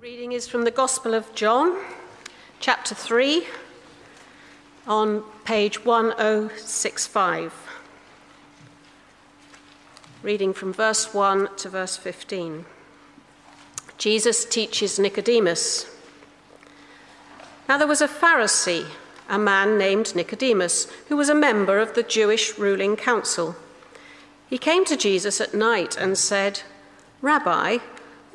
Reading is from the Gospel of John, chapter 3, on page 1065. Reading from verse 1 to verse 15. Jesus teaches Nicodemus. Now there was a Pharisee, a man named Nicodemus, who was a member of the Jewish ruling council. He came to Jesus at night and said, Rabbi,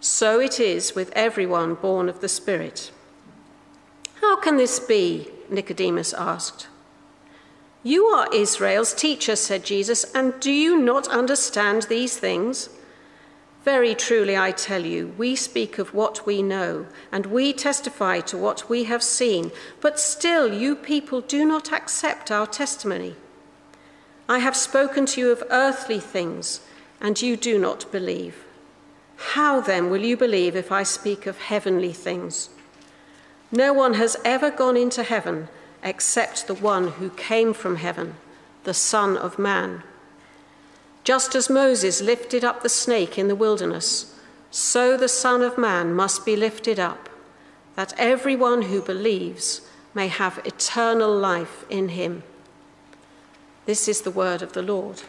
So it is with everyone born of the Spirit. How can this be? Nicodemus asked. You are Israel's teacher, said Jesus, and do you not understand these things? Very truly, I tell you, we speak of what we know, and we testify to what we have seen, but still you people do not accept our testimony. I have spoken to you of earthly things, and you do not believe. How then will you believe if I speak of heavenly things? No one has ever gone into heaven except the one who came from heaven, the Son of Man. Just as Moses lifted up the snake in the wilderness, so the Son of Man must be lifted up, that everyone who believes may have eternal life in him. This is the word of the Lord.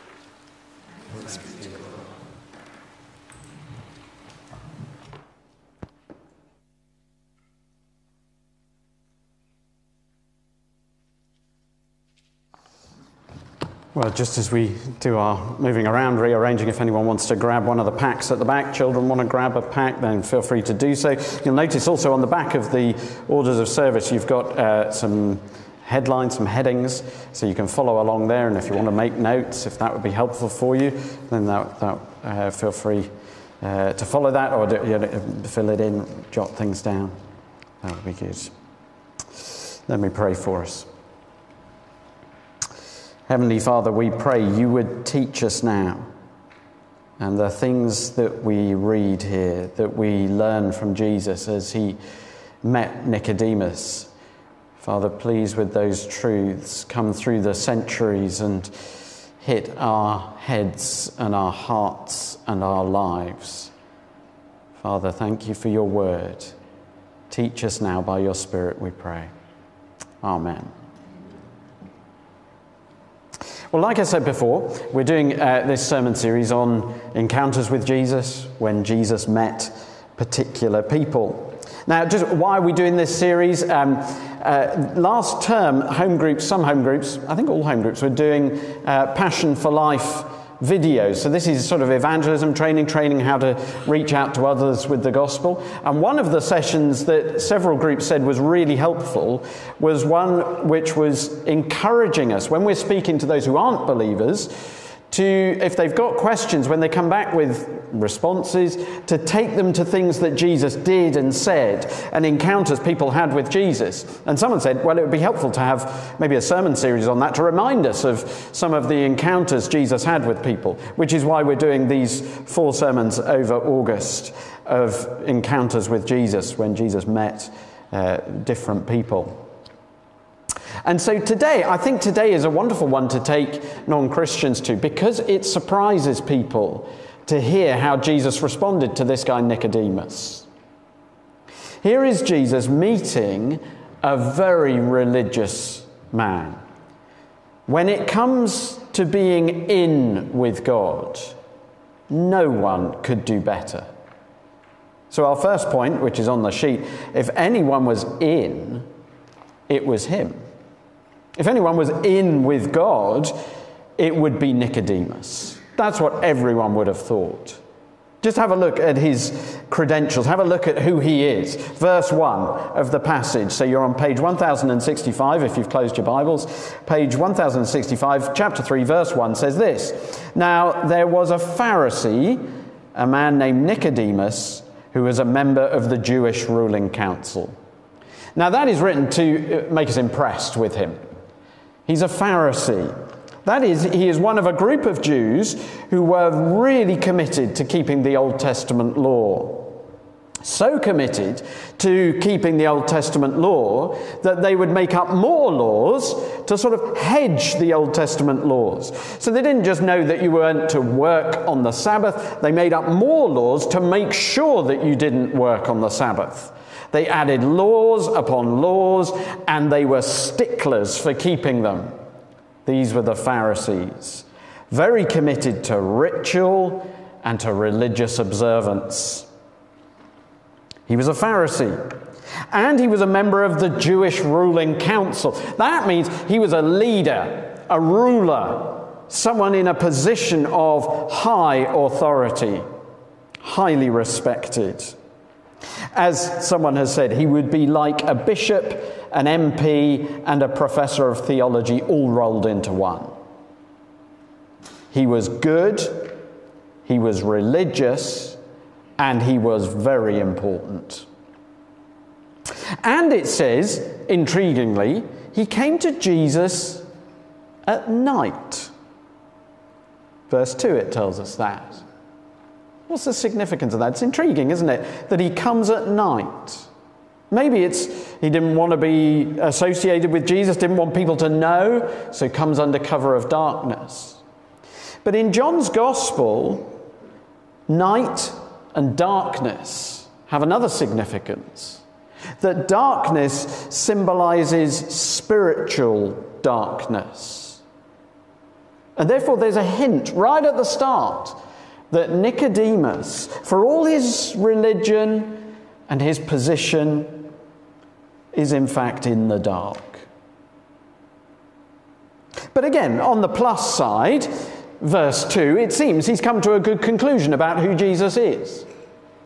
Well, just as we do our moving around, rearranging, if anyone wants to grab one of the packs at the back, children want to grab a pack, then feel free to do so. You'll notice also on the back of the orders of service, you've got uh, some headlines, some headings, so you can follow along there. And if you want to make notes, if that would be helpful for you, then that, that uh, feel free uh, to follow that or do, you know, fill it in, jot things down. That would be good. Let me pray for us. Heavenly Father, we pray you would teach us now. And the things that we read here, that we learn from Jesus as he met Nicodemus, Father, please, with those truths, come through the centuries and hit our heads and our hearts and our lives. Father, thank you for your word. Teach us now by your Spirit, we pray. Amen. Well, like I said before, we're doing uh, this sermon series on encounters with Jesus when Jesus met particular people. Now, just why are we doing this series? Um, uh, last term, home groups, some home groups, I think all home groups, were doing uh, Passion for Life videos. So this is sort of evangelism training, training how to reach out to others with the gospel. And one of the sessions that several groups said was really helpful was one which was encouraging us when we're speaking to those who aren't believers to, if they've got questions, when they come back with responses, to take them to things that Jesus did and said and encounters people had with Jesus. And someone said, well, it would be helpful to have maybe a sermon series on that to remind us of some of the encounters Jesus had with people, which is why we're doing these four sermons over August of encounters with Jesus when Jesus met uh, different people. And so today, I think today is a wonderful one to take non Christians to because it surprises people to hear how Jesus responded to this guy Nicodemus. Here is Jesus meeting a very religious man. When it comes to being in with God, no one could do better. So, our first point, which is on the sheet, if anyone was in, it was him. If anyone was in with God, it would be Nicodemus. That's what everyone would have thought. Just have a look at his credentials. Have a look at who he is. Verse 1 of the passage. So you're on page 1065 if you've closed your Bibles. Page 1065, chapter 3, verse 1 says this Now there was a Pharisee, a man named Nicodemus, who was a member of the Jewish ruling council. Now that is written to uh, make us impressed with him. He's a Pharisee. That is, he is one of a group of Jews who were really committed to keeping the Old Testament law. So committed to keeping the Old Testament law that they would make up more laws to sort of hedge the Old Testament laws. So they didn't just know that you weren't to work on the Sabbath, they made up more laws to make sure that you didn't work on the Sabbath. They added laws upon laws and they were sticklers for keeping them. These were the Pharisees, very committed to ritual and to religious observance. He was a Pharisee. And he was a member of the Jewish ruling council. That means he was a leader, a ruler, someone in a position of high authority, highly respected. As someone has said, he would be like a bishop, an MP, and a professor of theology all rolled into one. He was good, he was religious, and he was very important. And it says, intriguingly, he came to Jesus at night. Verse 2, it tells us that. What's the significance of that? It's intriguing, isn't it? That he comes at night. Maybe it's he didn't want to be associated with Jesus, didn't want people to know, so comes under cover of darkness. But in John's gospel, night and darkness have another significance. That darkness symbolizes spiritual darkness. And therefore, there's a hint right at the start that Nicodemus, for all his religion and his position, is in fact in the dark. But again, on the plus side, verse 2, it seems he's come to a good conclusion about who Jesus is.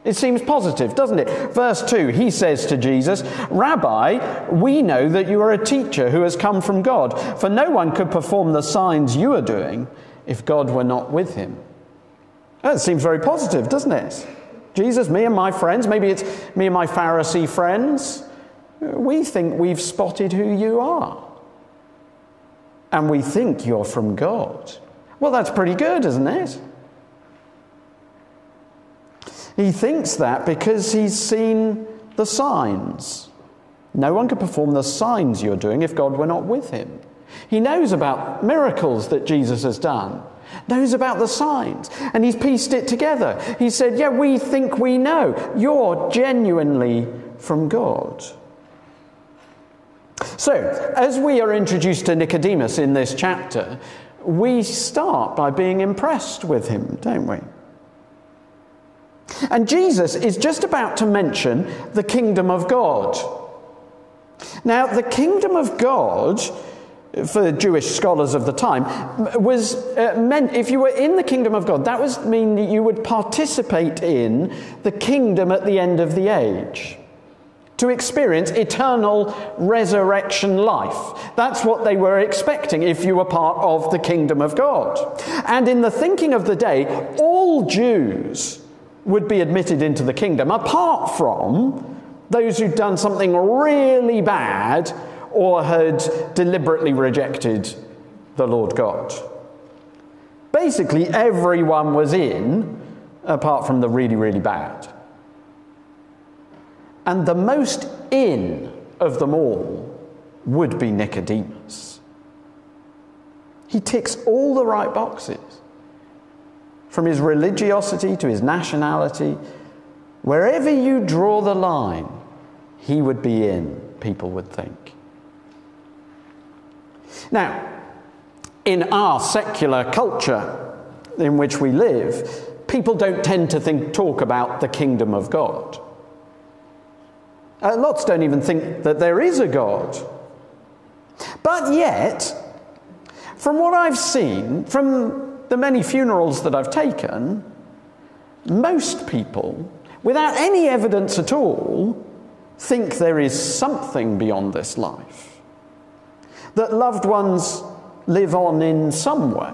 It seems positive, doesn't it? Verse 2, he says to Jesus, Rabbi, we know that you are a teacher who has come from God, for no one could perform the signs you are doing if God were not with him. That seems very positive, doesn't it? Jesus, me and my friends, maybe it's me and my Pharisee friends, we think we've spotted who you are. And we think you're from God. Well, that's pretty good, isn't it? He thinks that because he's seen the signs. No one could perform the signs you're doing if God were not with him. He knows about miracles that Jesus has done knows about the signs, and he's pieced it together. He said, Yeah, we think we know. You're genuinely from God. So, as we are introduced to Nicodemus in this chapter, we start by being impressed with him, don't we? And Jesus is just about to mention the kingdom of God. Now, the kingdom of God for Jewish scholars of the time was uh, meant if you were in the kingdom of God, that was mean that you would participate in the kingdom at the end of the age. To experience eternal resurrection life. That's what they were expecting if you were part of the kingdom of God. And in the thinking of the day, all Jews would be admitted into the kingdom, apart from those who'd done something really bad or had deliberately rejected the Lord God. Basically, everyone was in, apart from the really, really bad. And the most in of them all would be Nicodemus. He ticks all the right boxes. From his religiosity to his nationality, wherever you draw the line, he would be in, people would think. Now, in our secular culture in which we live, people don't tend to think, talk about the kingdom of God. Uh, lots don't even think that there is a God. But yet, from what I've seen, from the many funerals that I've taken, most people, without any evidence at all, think there is something beyond this life. That loved ones live on in some way.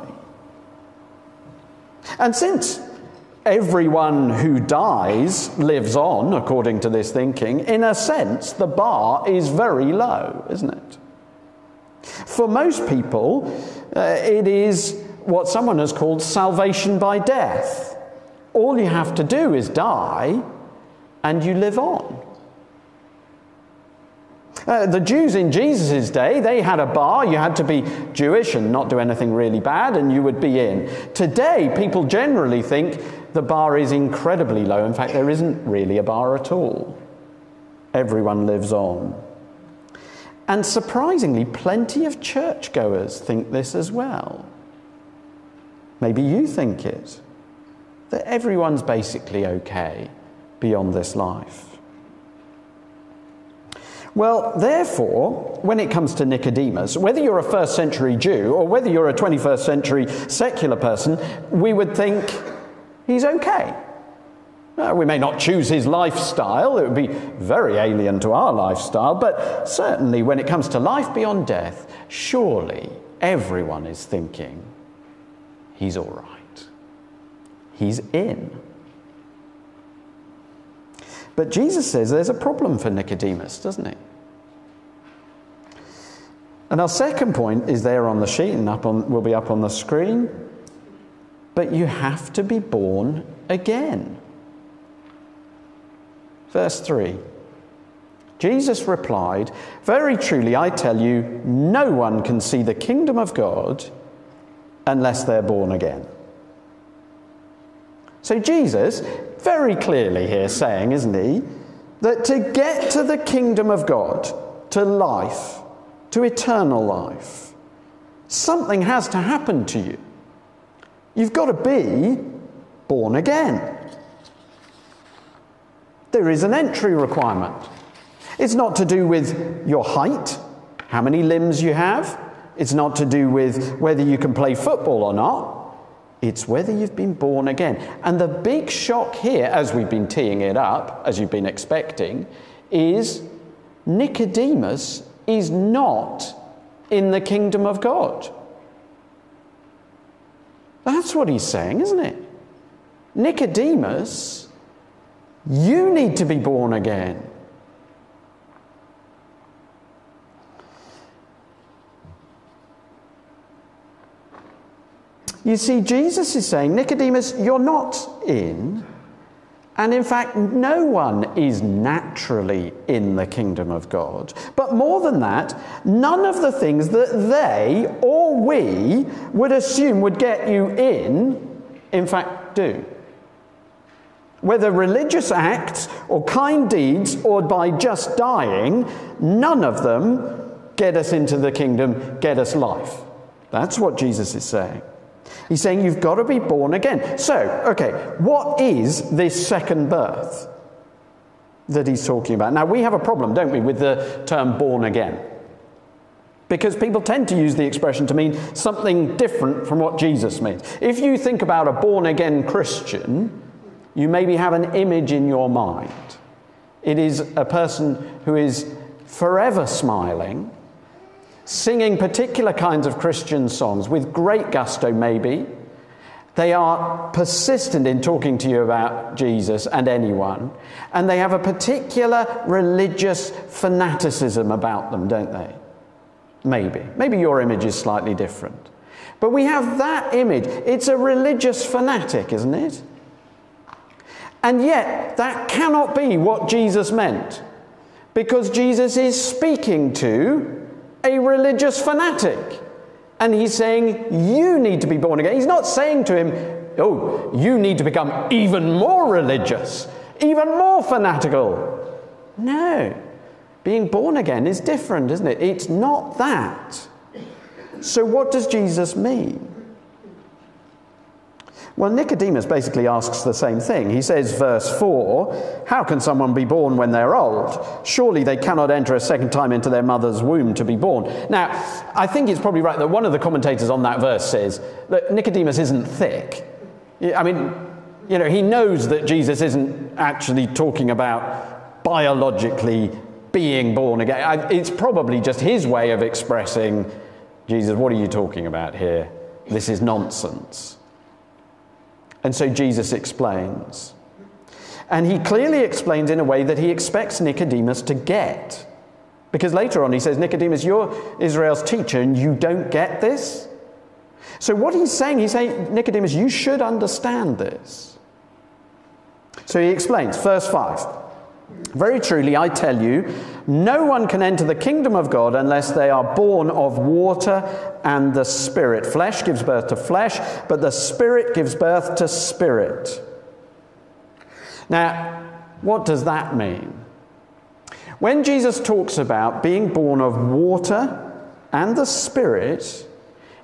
And since everyone who dies lives on, according to this thinking, in a sense, the bar is very low, isn't it? For most people, uh, it is what someone has called salvation by death. All you have to do is die and you live on. Uh, the Jews in Jesus' day, they had a bar. You had to be Jewish and not do anything really bad, and you would be in. Today, people generally think the bar is incredibly low. In fact, there isn't really a bar at all. Everyone lives on. And surprisingly, plenty of churchgoers think this as well. Maybe you think it. That everyone's basically okay beyond this life. Well, therefore, when it comes to Nicodemus, whether you're a first century Jew or whether you're a 21st century secular person, we would think he's okay. Uh, we may not choose his lifestyle, it would be very alien to our lifestyle, but certainly when it comes to life beyond death, surely everyone is thinking he's all right. He's in. But Jesus says there's a problem for Nicodemus, doesn't he? And our second point is there on the sheet and up on, will be up on the screen. But you have to be born again. Verse 3 Jesus replied, Very truly, I tell you, no one can see the kingdom of God unless they're born again. So, Jesus, very clearly here saying, isn't he, that to get to the kingdom of God, to life, to eternal life, something has to happen to you. You've got to be born again. There is an entry requirement. It's not to do with your height, how many limbs you have. It's not to do with whether you can play football or not. It's whether you've been born again. And the big shock here, as we've been teeing it up, as you've been expecting, is Nicodemus is not in the kingdom of God. That's what he's saying, isn't it? Nicodemus, you need to be born again. You see, Jesus is saying, Nicodemus, you're not in. And in fact, no one is naturally in the kingdom of God. But more than that, none of the things that they or we would assume would get you in, in fact, do. Whether religious acts or kind deeds or by just dying, none of them get us into the kingdom, get us life. That's what Jesus is saying. He's saying you've got to be born again. So, okay, what is this second birth that he's talking about? Now, we have a problem, don't we, with the term born again? Because people tend to use the expression to mean something different from what Jesus means. If you think about a born again Christian, you maybe have an image in your mind. It is a person who is forever smiling, singing particular kinds of Christian songs with great gusto, maybe. They are persistent in talking to you about Jesus and anyone, and they have a particular religious fanaticism about them, don't they? Maybe. Maybe your image is slightly different. But we have that image. It's a religious fanatic, isn't it? And yet, that cannot be what Jesus meant. Because Jesus is speaking to a religious fanatic. And he's saying, You need to be born again. He's not saying to him, Oh, you need to become even more religious, even more fanatical. No. Being born again is different, isn't it? It's not that. So, what does Jesus mean? Well, Nicodemus basically asks the same thing. He says, verse 4 How can someone be born when they're old? Surely they cannot enter a second time into their mother's womb to be born. Now, I think it's probably right that one of the commentators on that verse says that Nicodemus isn't thick. I mean, you know, he knows that Jesus isn't actually talking about biologically being born again. It's probably just his way of expressing, Jesus, what are you talking about here? This is nonsense. And so Jesus explains. And he clearly explains in a way that he expects Nicodemus to get. Because later on he says, Nicodemus, you're Israel's teacher and you don't get this? So what he's saying, he's saying, Nicodemus, you should understand this. So he explains, verse 5. Very truly, I tell you, no one can enter the kingdom of God unless they are born of water and the Spirit. Flesh gives birth to flesh, but the Spirit gives birth to spirit. Now, what does that mean? When Jesus talks about being born of water and the Spirit,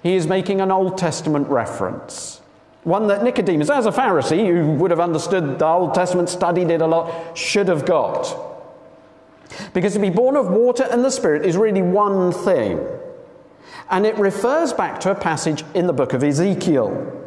he is making an Old Testament reference. One that Nicodemus, as a Pharisee who would have understood the Old Testament, studied it a lot, should have got. Because to be born of water and the Spirit is really one thing. And it refers back to a passage in the book of Ezekiel.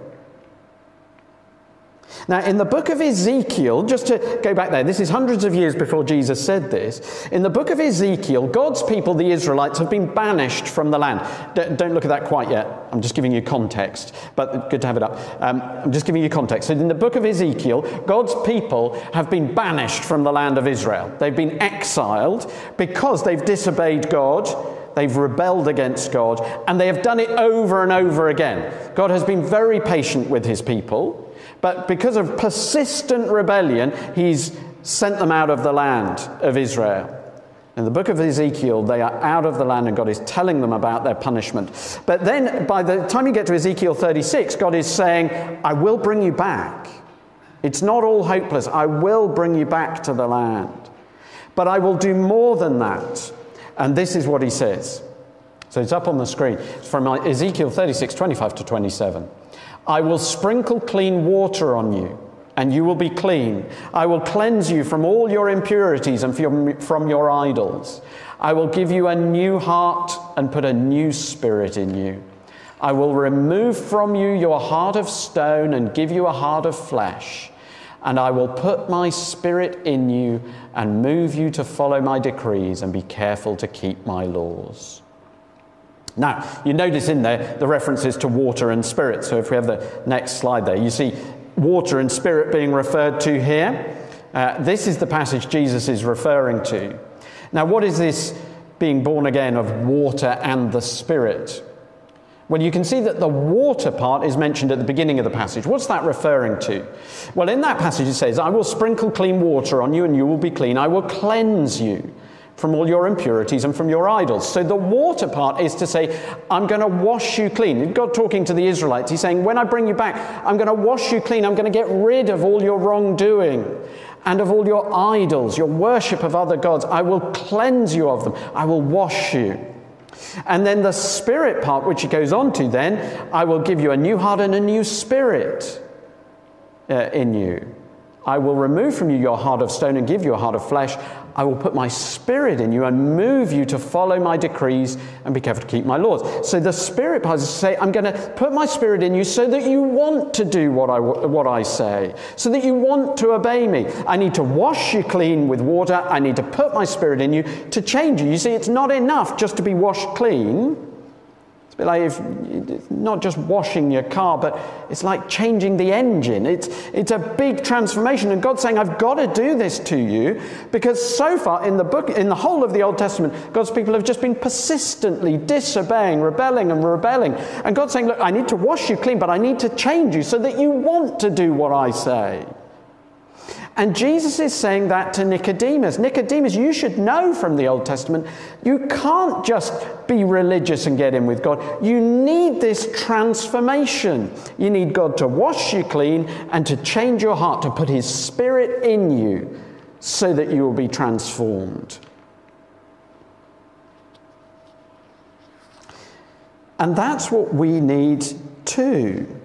Now, in the book of Ezekiel, just to go back there, this is hundreds of years before Jesus said this. In the book of Ezekiel, God's people, the Israelites, have been banished from the land. Don't look at that quite yet. I'm just giving you context, but good to have it up. Um, I'm just giving you context. So, in the book of Ezekiel, God's people have been banished from the land of Israel. They've been exiled because they've disobeyed God. They've rebelled against God, and they have done it over and over again. God has been very patient with his people. But because of persistent rebellion, he's sent them out of the land of Israel. In the book of Ezekiel, they are out of the land and God is telling them about their punishment. But then by the time you get to Ezekiel 36, God is saying, I will bring you back. It's not all hopeless. I will bring you back to the land. But I will do more than that. And this is what he says. So it's up on the screen. It's from Ezekiel 36, 25 to 27. I will sprinkle clean water on you, and you will be clean. I will cleanse you from all your impurities and from your idols. I will give you a new heart and put a new spirit in you. I will remove from you your heart of stone and give you a heart of flesh. And I will put my spirit in you and move you to follow my decrees and be careful to keep my laws. Now, you notice in there the references to water and spirit. So if we have the next slide there, you see water and spirit being referred to here. Uh, this is the passage Jesus is referring to. Now, what is this being born again of water and the spirit? Well, you can see that the water part is mentioned at the beginning of the passage. What's that referring to? Well, in that passage it says, I will sprinkle clean water on you and you will be clean. I will cleanse you from all your impurities and from your idols. So the water part is to say, I'm going to wash you clean. God talking to the Israelites, he's saying, when I bring you back, I'm going to wash you clean. I'm going to get rid of all your wrongdoing and of all your idols, your worship of other gods. I will cleanse you of them. I will wash you. And then the spirit part, which he goes on to then, I will give you a new heart and a new spirit uh, in you. I will remove from you your heart of stone and give you a heart of flesh. I will put my spirit in you and move you to follow my decrees and be careful to keep my laws. So the spirit part is to say, I'm going to put my spirit in you so that you want to do what I, what I say, so that you want to obey me. I need to wash you clean with water. I need to put my spirit in you to change you. You see, it's not enough just to be washed clean bit like if, not just washing your car, but it's like changing the engine. It's, it's a big transformation. And God's saying, I've got to do this to you because so far in the book, in the whole of the Old Testament, God's people have just been persistently disobeying, rebelling, and rebelling. And God's saying, Look, I need to wash you clean, but I need to change you so that you want to do what I say. And Jesus is saying that to Nicodemus. Nicodemus, you should know from the Old Testament, you can't just be religious and get in with God. You need this transformation. You need God to wash you clean and to change your heart, to put His Spirit in you so that you will be transformed. And that's what we need too.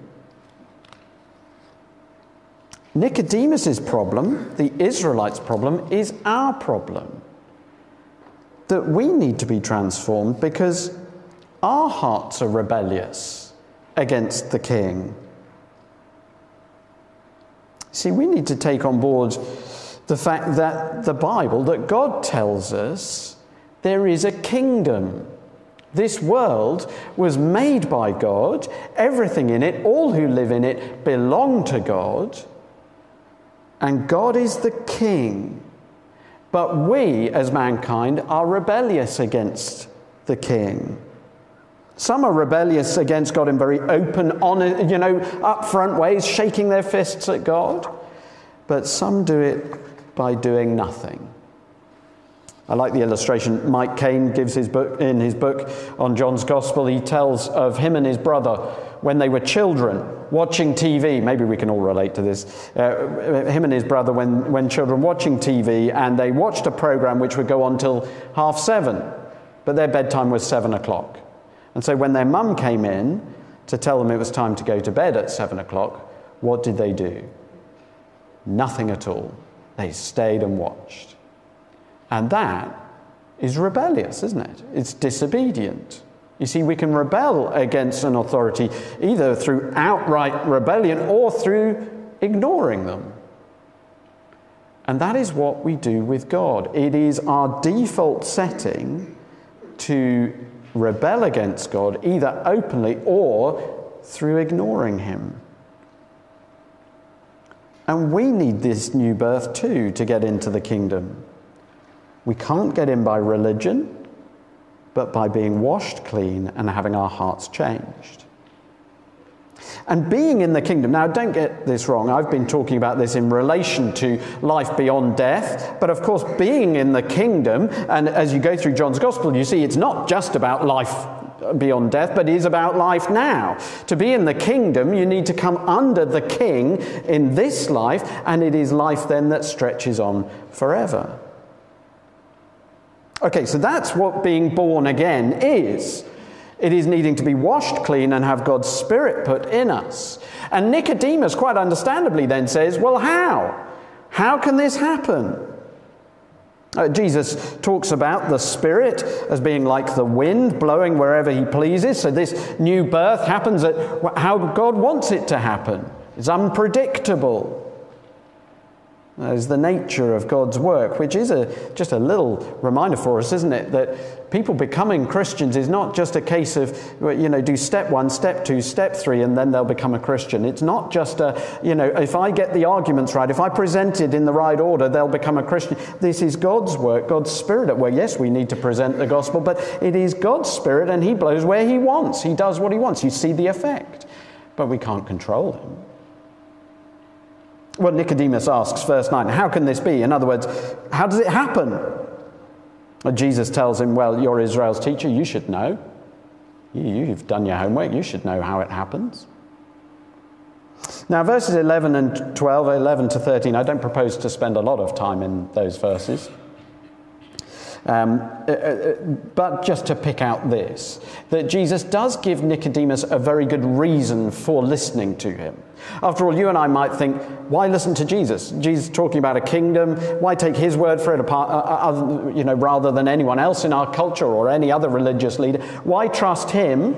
Nicodemus's problem, the Israelites' problem, is our problem. That we need to be transformed because our hearts are rebellious against the king. See, we need to take on board the fact that the Bible, that God tells us there is a kingdom. This world was made by God, everything in it, all who live in it belong to God, and God is the king. But we, as mankind, are rebellious against the king. Some are rebellious against God in very open, honest, you know, upfront ways, shaking their fists at God. But some do it by doing nothing. I like the illustration Mike Kane gives his book, in his book on John's Gospel. He tells of him and his brother when they were children watching TV. Maybe we can all relate to this. Uh, him and his brother, when, when children watching TV, and they watched a program which would go on till half seven, but their bedtime was seven o'clock. And so when their mum came in to tell them it was time to go to bed at seven o'clock, what did they do? Nothing at all. They stayed and watched. And that is rebellious, isn't it? It's disobedient. You see, we can rebel against an authority either through outright rebellion or through ignoring them. And that is what we do with God. It is our default setting to rebel against God, either openly or through ignoring Him. And we need this new birth too to get into the kingdom. We can't get in by religion, but by being washed clean and having our hearts changed. And being in the kingdom, now don't get this wrong, I've been talking about this in relation to life beyond death, but of course, being in the kingdom, and as you go through John's gospel, you see it's not just about life beyond death, but it is about life now. To be in the kingdom, you need to come under the king in this life, and it is life then that stretches on forever. Okay, so that's what being born again is. It is needing to be washed clean and have God's Spirit put in us. And Nicodemus, quite understandably, then says, Well, how? How can this happen? Uh, Jesus talks about the Spirit as being like the wind blowing wherever He pleases. So, this new birth happens at how God wants it to happen. It's unpredictable is the nature of God's work, which is a, just a little reminder for us, isn't it? That people becoming Christians is not just a case of, you know, do step one, step two, step three, and then they'll become a Christian. It's not just a, you know, if I get the arguments right, if I present it in the right order, they'll become a Christian. This is God's work, God's Spirit at work. Yes, we need to present the gospel, but it is God's Spirit, and He blows where He wants. He does what He wants. You see the effect, but we can't control Him. Well, Nicodemus asks, verse 9, how can this be? In other words, how does it happen? And Jesus tells him, Well, you're Israel's teacher, you should know. You've done your homework, you should know how it happens. Now, verses 11 and 12, 11 to 13, I don't propose to spend a lot of time in those verses. Um, uh, uh, but just to pick out this, that Jesus does give Nicodemus a very good reason for listening to him. After all, you and I might think, why listen to Jesus? Jesus talking about a kingdom. Why take his word for it apart, uh, uh, you know, rather than anyone else in our culture or any other religious leader? Why trust him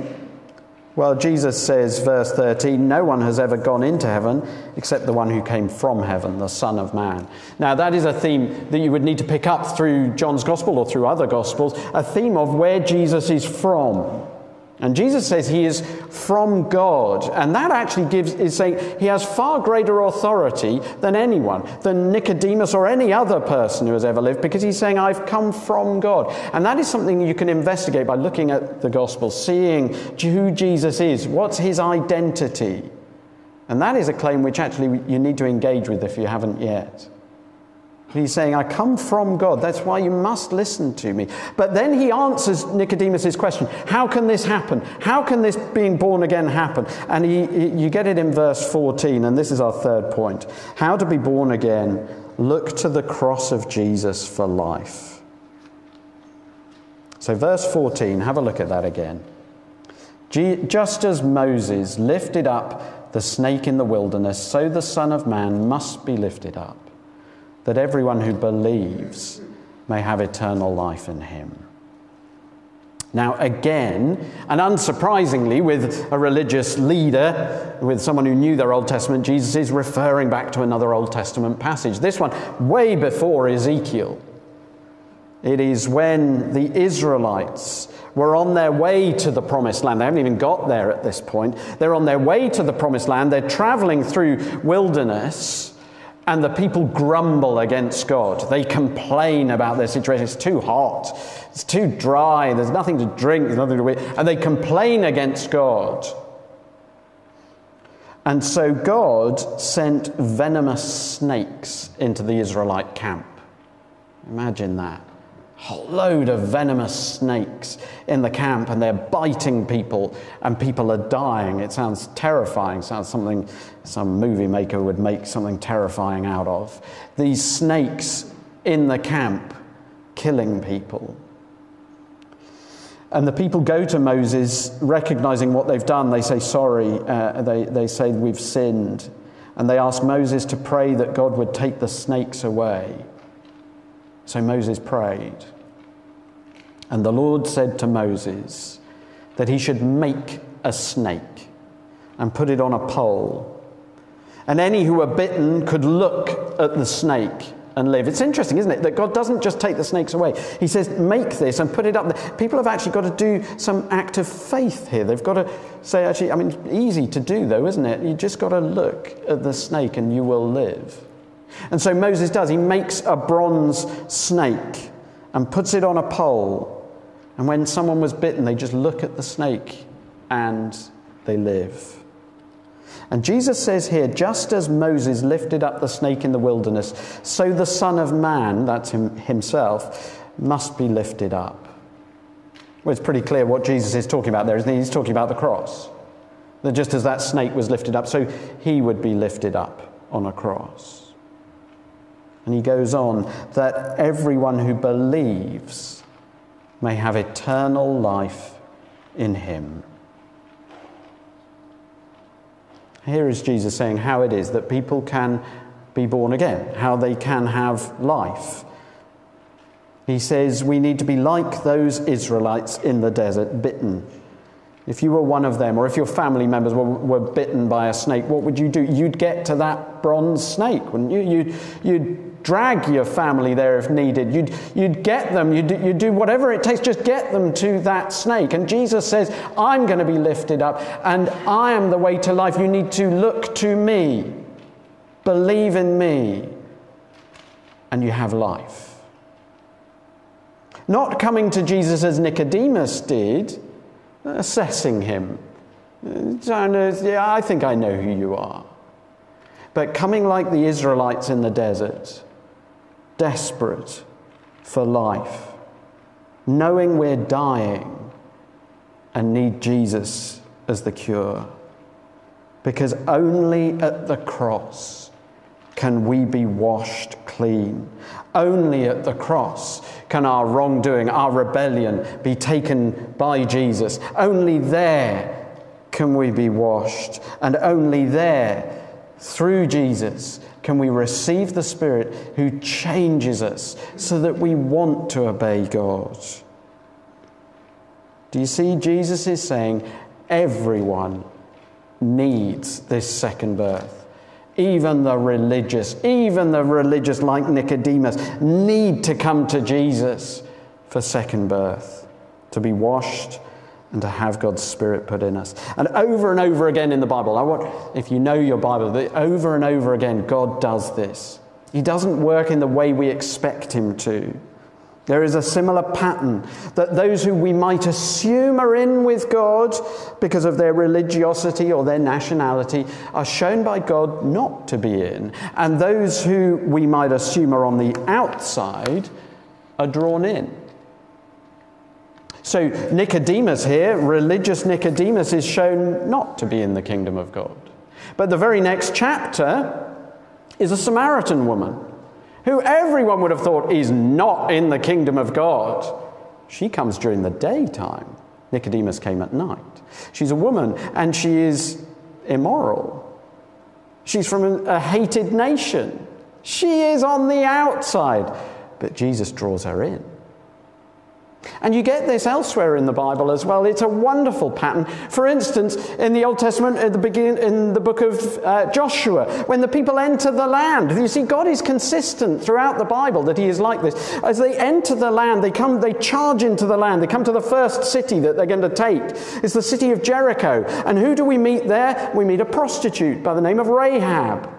well, Jesus says, verse 13, no one has ever gone into heaven except the one who came from heaven, the Son of Man. Now, that is a theme that you would need to pick up through John's Gospel or through other Gospels, a theme of where Jesus is from. And Jesus says he is from God. And that actually gives, is saying he has far greater authority than anyone, than Nicodemus or any other person who has ever lived, because he's saying, I've come from God. And that is something you can investigate by looking at the gospel, seeing who Jesus is, what's his identity. And that is a claim which actually you need to engage with if you haven't yet. He's saying, I come from God. That's why you must listen to me. But then he answers Nicodemus' question How can this happen? How can this being born again happen? And he, he, you get it in verse 14, and this is our third point. How to be born again? Look to the cross of Jesus for life. So, verse 14, have a look at that again. Just as Moses lifted up the snake in the wilderness, so the Son of Man must be lifted up, that everyone who believes may have eternal life in him. Now, again, and unsurprisingly, with a religious leader, with someone who knew their Old Testament, Jesus is referring back to another Old Testament passage. This one, way before Ezekiel. It is when the Israelites were on their way to the promised land. They haven't even got there at this point. They're on their way to the promised land. They're traveling through wilderness, and the people grumble against God. They complain about their situation. It's too hot, it's too dry, there's nothing to drink, there's nothing to eat. And they complain against God. And so God sent venomous snakes into the Israelite camp. Imagine that whole load of venomous snakes in the camp and they're biting people and people are dying. It sounds terrifying, sounds something some movie maker would make something terrifying out of. These snakes in the camp killing people. And the people go to Moses, recognizing what they've done. They say, Sorry. Uh, they, they say, We've sinned. And they ask Moses to pray that God would take the snakes away. So Moses prayed. And the Lord said to Moses that he should make a snake and put it on a pole. And any who were bitten could look at the snake and live. It's interesting, isn't it, that God doesn't just take the snakes away. He says, make this and put it up there. People have actually got to do some act of faith here. They've got to say, actually, I mean, easy to do though, isn't it? You just got to look at the snake and you will live. And so Moses does. He makes a bronze snake and puts it on a pole and when someone was bitten, they just look at the snake and they live. And Jesus says here, just as Moses lifted up the snake in the wilderness, so the Son of Man, that's him, himself, must be lifted up. Well, it's pretty clear what Jesus is talking about there, isn't he? He's talking about the cross. That just as that snake was lifted up, so he would be lifted up on a cross. And he goes on that everyone who believes may have eternal life in him. Here is Jesus saying how it is that people can be born again, how they can have life. He says we need to be like those Israelites in the desert, bitten. If you were one of them, or if your family members were, were bitten by a snake, what would you do? You'd get to that bronze snake, wouldn't you? You'd, you'd drag your family there if needed. You'd, you'd get them, you'd, you'd do whatever it takes, just get them to that snake. And Jesus says, I'm going to be lifted up, and I am the way to life. You need to look to me, believe in me, and you have life. Not coming to Jesus as Nicodemus did, assessing him. Yeah, I think I know who you are. But coming like the Israelites in the desert, desperate for life, knowing we're dying and need Jesus as the cure. Because only at the cross can we be washed clean. Only at the cross can our wrongdoing, our rebellion be taken by Jesus. Only there can we be washed. And only there, through Jesus, can we receive the Spirit who changes us so that we want to obey God. Do you see? Jesus is saying everyone needs this second birth. Even the religious, even the religious like Nicodemus, need to come to Jesus for second birth, to be washed and to have God's Spirit put in us. And over and over again in the Bible, I want, if you know your Bible, that over and over again, God does this. He doesn't work in the way we expect Him to. There is a similar pattern that those who we might assume are in with God because of their religiosity or their nationality are shown by God not to be in. And those who we might assume are on the outside are drawn in. So, Nicodemus here, religious Nicodemus, is shown not to be in the kingdom of God. But the very next chapter is a Samaritan woman who everyone would have thought is not in the kingdom of God. She comes during the daytime. Nicodemus came at night. She's a woman and she is immoral. She's from a hated nation. She is on the outside, but Jesus draws her in. And you get this elsewhere in the Bible as well. It's a wonderful pattern. For instance, in the Old Testament, at the beginning, in the book of uh, Joshua, when the people enter the land, you see, God is consistent throughout the Bible that He is like this. As they enter the land, they come, they charge into the land. They come to the first city that they're going to take. It's the city of Jericho. And who do we meet there? We meet a prostitute by the name of Rahab.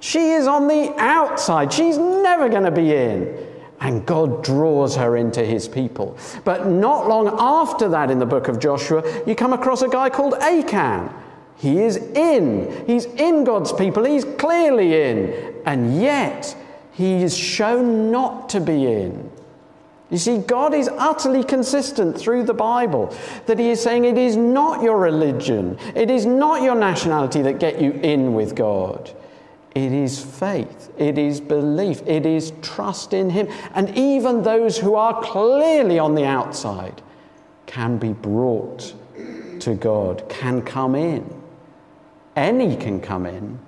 She is on the outside. She's never going to be in. And God draws her into his people. But not long after that, in the book of Joshua, you come across a guy called Achan. He is in. He's in God's people. He's clearly in. And yet, he is shown not to be in. You see, God is utterly consistent through the Bible that He is saying it is not your religion, it is not your nationality that get you in with God. It is faith, it is belief, it is trust in Him. And even those who are clearly on the outside can be brought to God, can come in. Any can come in.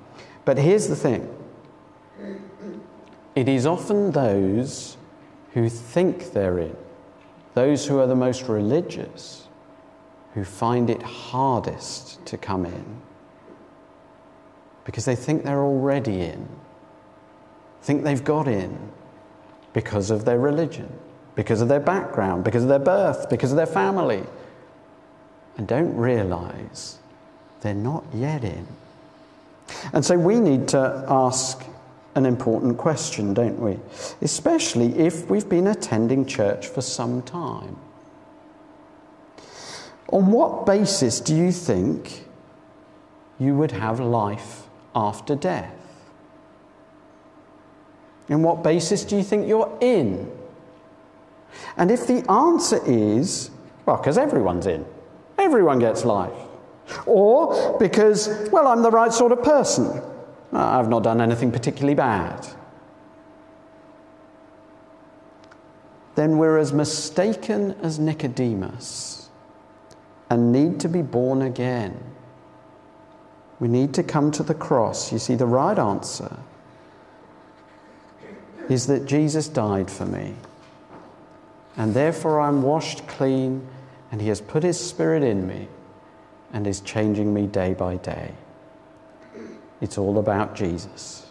But here's the thing it is often those who think they're in, those who are the most religious, who find it hardest to come in because they think they're already in, think they've got in because of their religion, because of their background, because of their birth, because of their family, and don't realize they're not yet in. And so we need to ask an important question, don't we? Especially if we've been attending church for some time. On what basis do you think you would have life after death? In what basis do you think you're in? And if the answer is, well, because everyone's in, everyone gets life. Or because, well, I'm the right sort of person, uh, I've not done anything particularly bad. Then we're as mistaken as Nicodemus and need to be born again. We need to come to the cross. You see, the right answer is that Jesus died for me. And therefore I'm washed clean, and He has put His Spirit in me and is changing me day by day. It's all about Jesus.